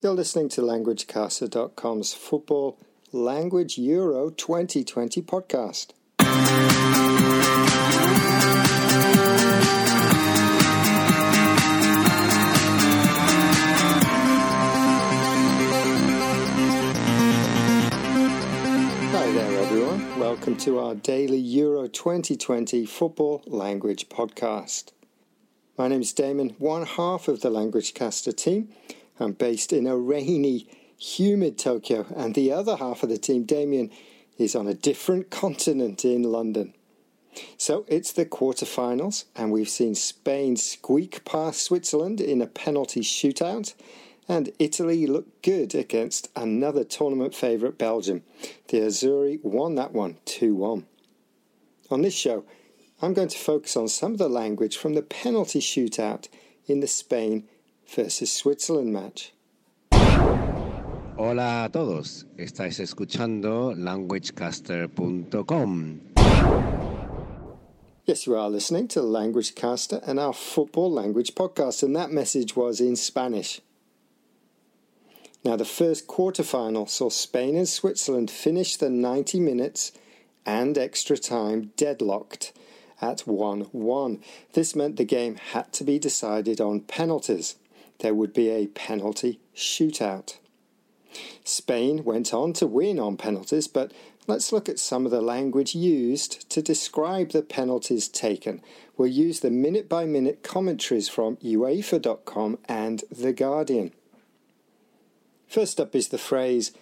You're listening to LanguageCaster.com's Football Language Euro 2020 podcast. Hi there, everyone. Welcome to our daily Euro 2020 football language podcast. My name is Damon, one half of the LanguageCaster team I'm based in a rainy, humid Tokyo, and the other half of the team, Damien, is on a different continent in London. So it's the quarterfinals, and we've seen Spain squeak past Switzerland in a penalty shootout, and Italy look good against another tournament favourite, Belgium. The Azzurri won that one 2 1. On this show, I'm going to focus on some of the language from the penalty shootout in the Spain versus Switzerland match. Hola a todos, estáis escuchando languagecaster.com. Yes, you are listening to LanguageCaster and our football language podcast, and that message was in Spanish. Now, the first quarterfinal saw Spain and Switzerland finish the 90 minutes and extra time deadlocked at 1 1. This meant the game had to be decided on penalties there would be a penalty shootout. Spain went on to win on penalties, but let's look at some of the language used to describe the penalties taken. We'll use the minute by minute commentaries from UEFA.com and The Guardian. First up is the phrase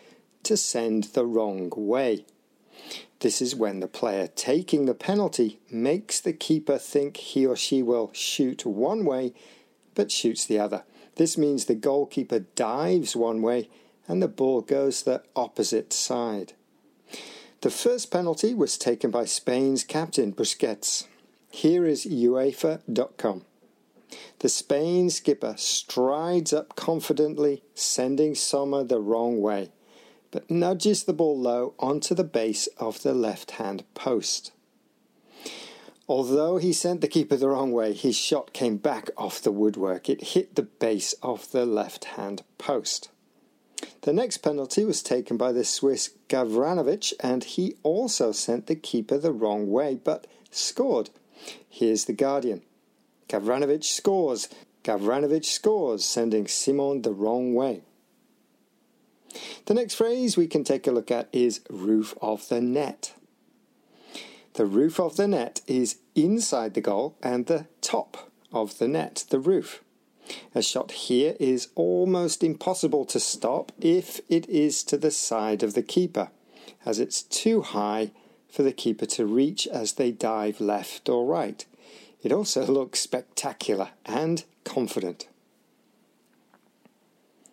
to send the wrong way. This is when the player taking the penalty makes the keeper think he or she will shoot one way but shoots the other. This means the goalkeeper dives one way and the ball goes the opposite side. The first penalty was taken by Spain's captain Busquets. Here is UEFA.com. The Spain skipper strides up confidently, sending Sommer the wrong way, but nudges the ball low onto the base of the left hand post. Although he sent the keeper the wrong way, his shot came back off the woodwork. It hit the base of the left hand post. The next penalty was taken by the Swiss Gavranovic, and he also sent the keeper the wrong way, but scored. Here's the Guardian. Gavranovic scores. Gavranovic scores, sending Simon the wrong way. The next phrase we can take a look at is roof of the net. The roof of the net is inside the goal and the top of the net, the roof. A shot here is almost impossible to stop if it is to the side of the keeper, as it's too high for the keeper to reach as they dive left or right. It also looks spectacular and confident.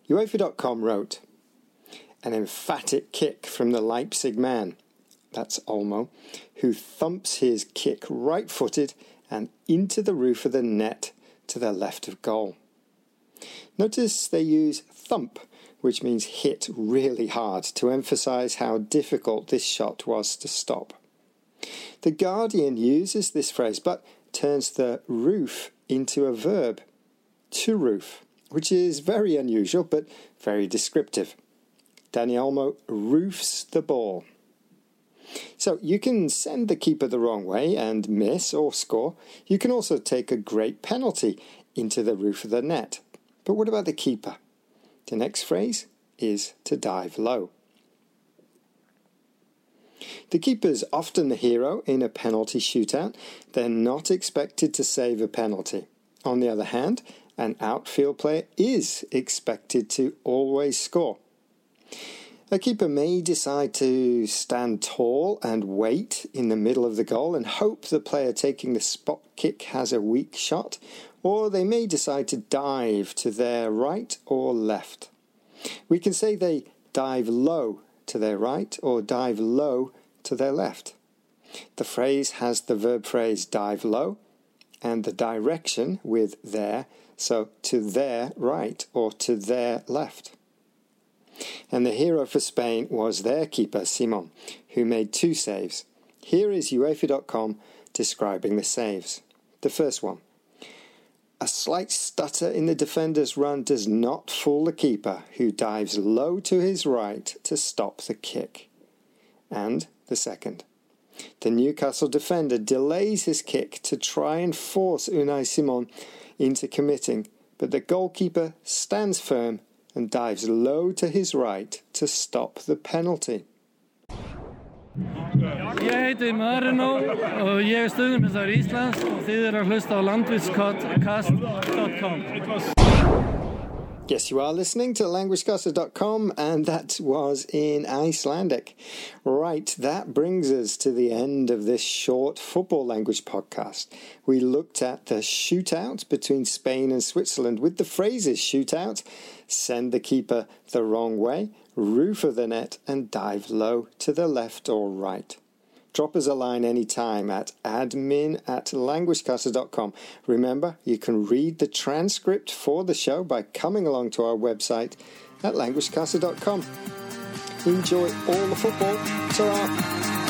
UEFA.com wrote, An emphatic kick from the Leipzig man that's Olmo, who thumps his kick right footed and into the roof of the net to the left of goal. Notice they use thump, which means hit really hard, to emphasize how difficult this shot was to stop. The Guardian uses this phrase but turns the roof into a verb, to roof, which is very unusual but very descriptive. Dani Olmo roofs the ball. So you can send the keeper the wrong way and miss or score. You can also take a great penalty into the roof of the net. But what about the keeper? The next phrase is to dive low. The keeper is often the hero in a penalty shootout. They're not expected to save a penalty. On the other hand, an outfield player is expected to always score. A keeper may decide to stand tall and wait in the middle of the goal and hope the player taking the spot kick has a weak shot, or they may decide to dive to their right or left. We can say they dive low to their right or dive low to their left. The phrase has the verb phrase dive low and the direction with their, so to their right or to their left. And the hero for Spain was their keeper, Simon, who made two saves. Here is UEFA.com describing the saves. The first one A slight stutter in the defender's run does not fool the keeper, who dives low to his right to stop the kick. And the second. The Newcastle defender delays his kick to try and force Unai Simon into committing, but the goalkeeper stands firm and dives low to his right to stop the penalty. Ég heiti Marino og ég er stuðnismestari Íslands og þið eru að hlusta á landvískast.com Yes, you are listening to languagecaster.com, and that was in Icelandic. Right, that brings us to the end of this short football language podcast. We looked at the shootout between Spain and Switzerland with the phrases shootout, send the keeper the wrong way, roof of the net, and dive low to the left or right. Drop us a line anytime at admin at languagecaster.com. Remember, you can read the transcript for the show by coming along to our website at languagecaster.com. Enjoy all the football. ta